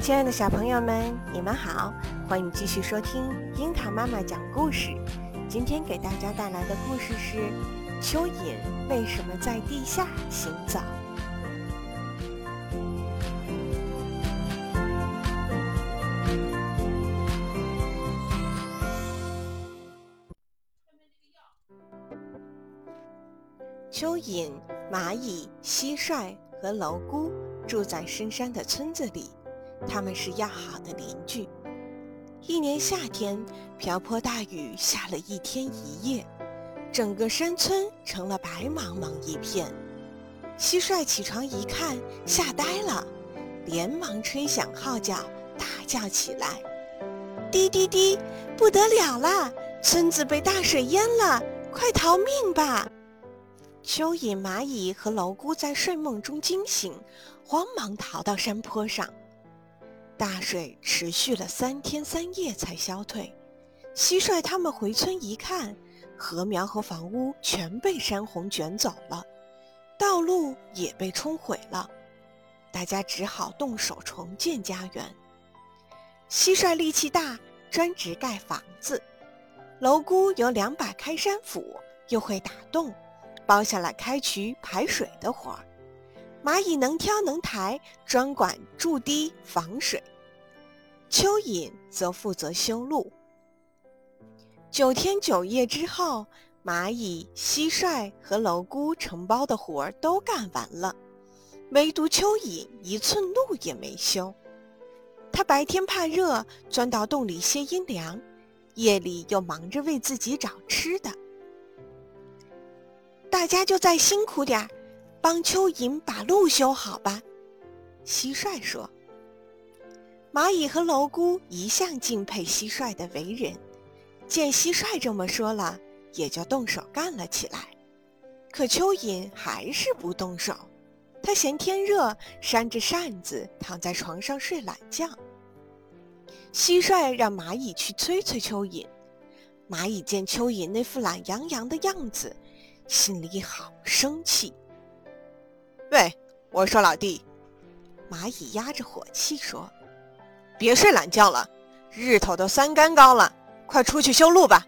亲爱的小朋友们，你们好，欢迎继续收听樱桃妈妈讲故事。今天给大家带来的故事是：蚯蚓为什么在地下行走？蚯蚓、蚂蚁、蟋蟀和蝼蛄住在深山的村子里。他们是要好的邻居。一年夏天，瓢泼大雨下了一天一夜，整个山村成了白茫茫一片。蟋蟀起床一看，吓呆了，连忙吹响号角，大叫起来：“滴滴滴，不得了了！村子被大水淹了，快逃命吧！”蚯蚓、蚂蚁和蝼蛄在睡梦中惊醒，慌忙逃到山坡上。大水持续了三天三夜才消退，蟋蟀他们回村一看，禾苗和房屋全被山洪卷走了，道路也被冲毁了，大家只好动手重建家园。蟋蟀力气大，专职盖房子；蝼蛄有两把开山斧，又会打洞，包下了开渠排水的活儿。蚂蚁能挑能抬，专管筑堤防水；蚯蚓则负责修路。九天九夜之后，蚂蚁、蟋蟀和蝼蛄承包的活儿都干完了，唯独蚯蚓一寸路也没修。它白天怕热，钻到洞里歇阴凉；夜里又忙着为自己找吃的。大家就再辛苦点儿。帮蚯蚓把路修好吧，蟋蟀说。蚂蚁和蝼蛄一向敬佩蟋蟀的为人，见蟋蟀这么说了，也就动手干了起来。可蚯蚓还是不动手，他嫌天热，扇着扇子躺在床上睡懒觉。蟋蟀让蚂蚁去催催蚯蚓，蚂蚁见蚯蚓那副懒洋洋的样子，心里好生气。喂，我说老弟，蚂蚁压着火气说：“别睡懒觉了，日头都三竿高了，快出去修路吧。”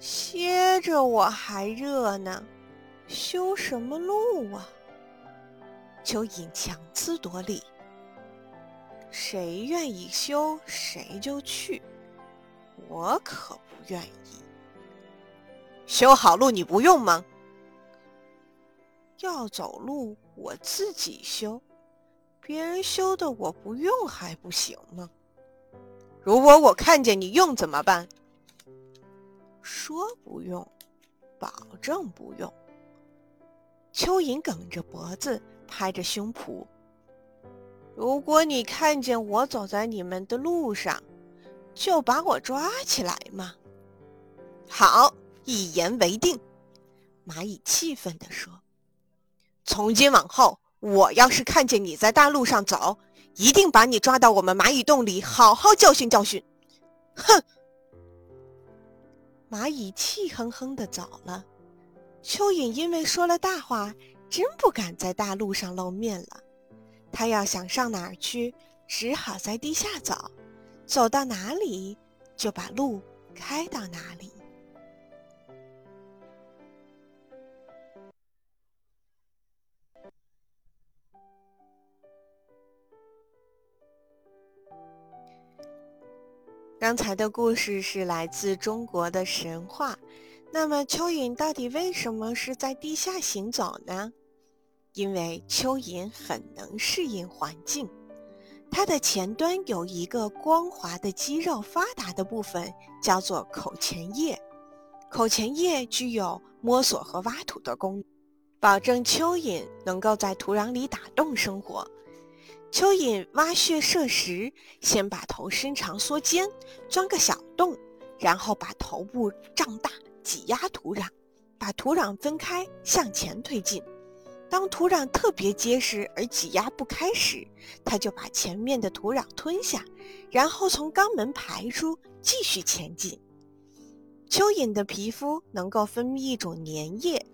歇着我还热呢，修什么路啊？蚯蚓强词夺理：“谁愿意修谁就去，我可不愿意。修好路你不用吗？”要走路我自己修，别人修的我不用还不行吗？如果我看见你用怎么办？说不用，保证不用。蚯蚓梗着脖子，拍着胸脯。如果你看见我走在你们的路上，就把我抓起来嘛。好，一言为定。蚂蚁气愤地说。从今往后，我要是看见你在大路上走，一定把你抓到我们蚂蚁洞里，好好教训教训。哼！蚂蚁气哼哼的走了。蚯蚓因为说了大话，真不敢在大路上露面了。他要想上哪儿去，只好在地下走，走到哪里就把路开到哪里。刚才的故事是来自中国的神话。那么，蚯蚓到底为什么是在地下行走呢？因为蚯蚓很能适应环境，它的前端有一个光滑的肌肉发达的部分，叫做口前叶。口前叶具有摸索和挖土的功，保证蚯蚓能够在土壤里打洞生活。蚯蚓挖穴设石，先把头伸长缩尖，钻个小洞，然后把头部胀大，挤压土壤，把土壤分开向前推进。当土壤特别结实而挤压不开时，它就把前面的土壤吞下，然后从肛门排出，继续前进。蚯蚓的皮肤能够分泌一种粘液，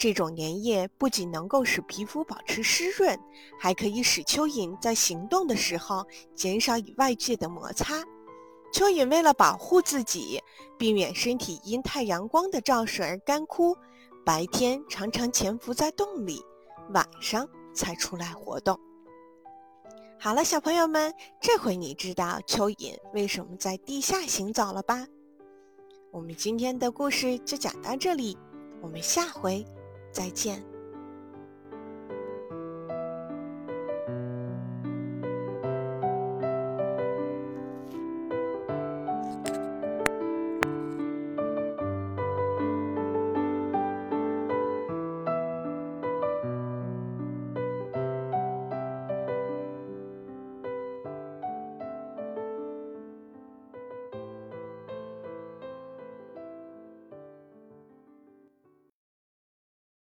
这种粘液不仅能够使皮肤保持湿润，还可以使蚯蚓在行动的时候减少与外界的摩擦。蚯蚓为了保护自己，避免身体因太阳光的照射而干枯，白天常常潜伏在洞里，晚上才出来活动。好了，小朋友们，这回你知道蚯蚓为什么在地下行走了吧？我们今天的故事就讲到这里，我们下回再见。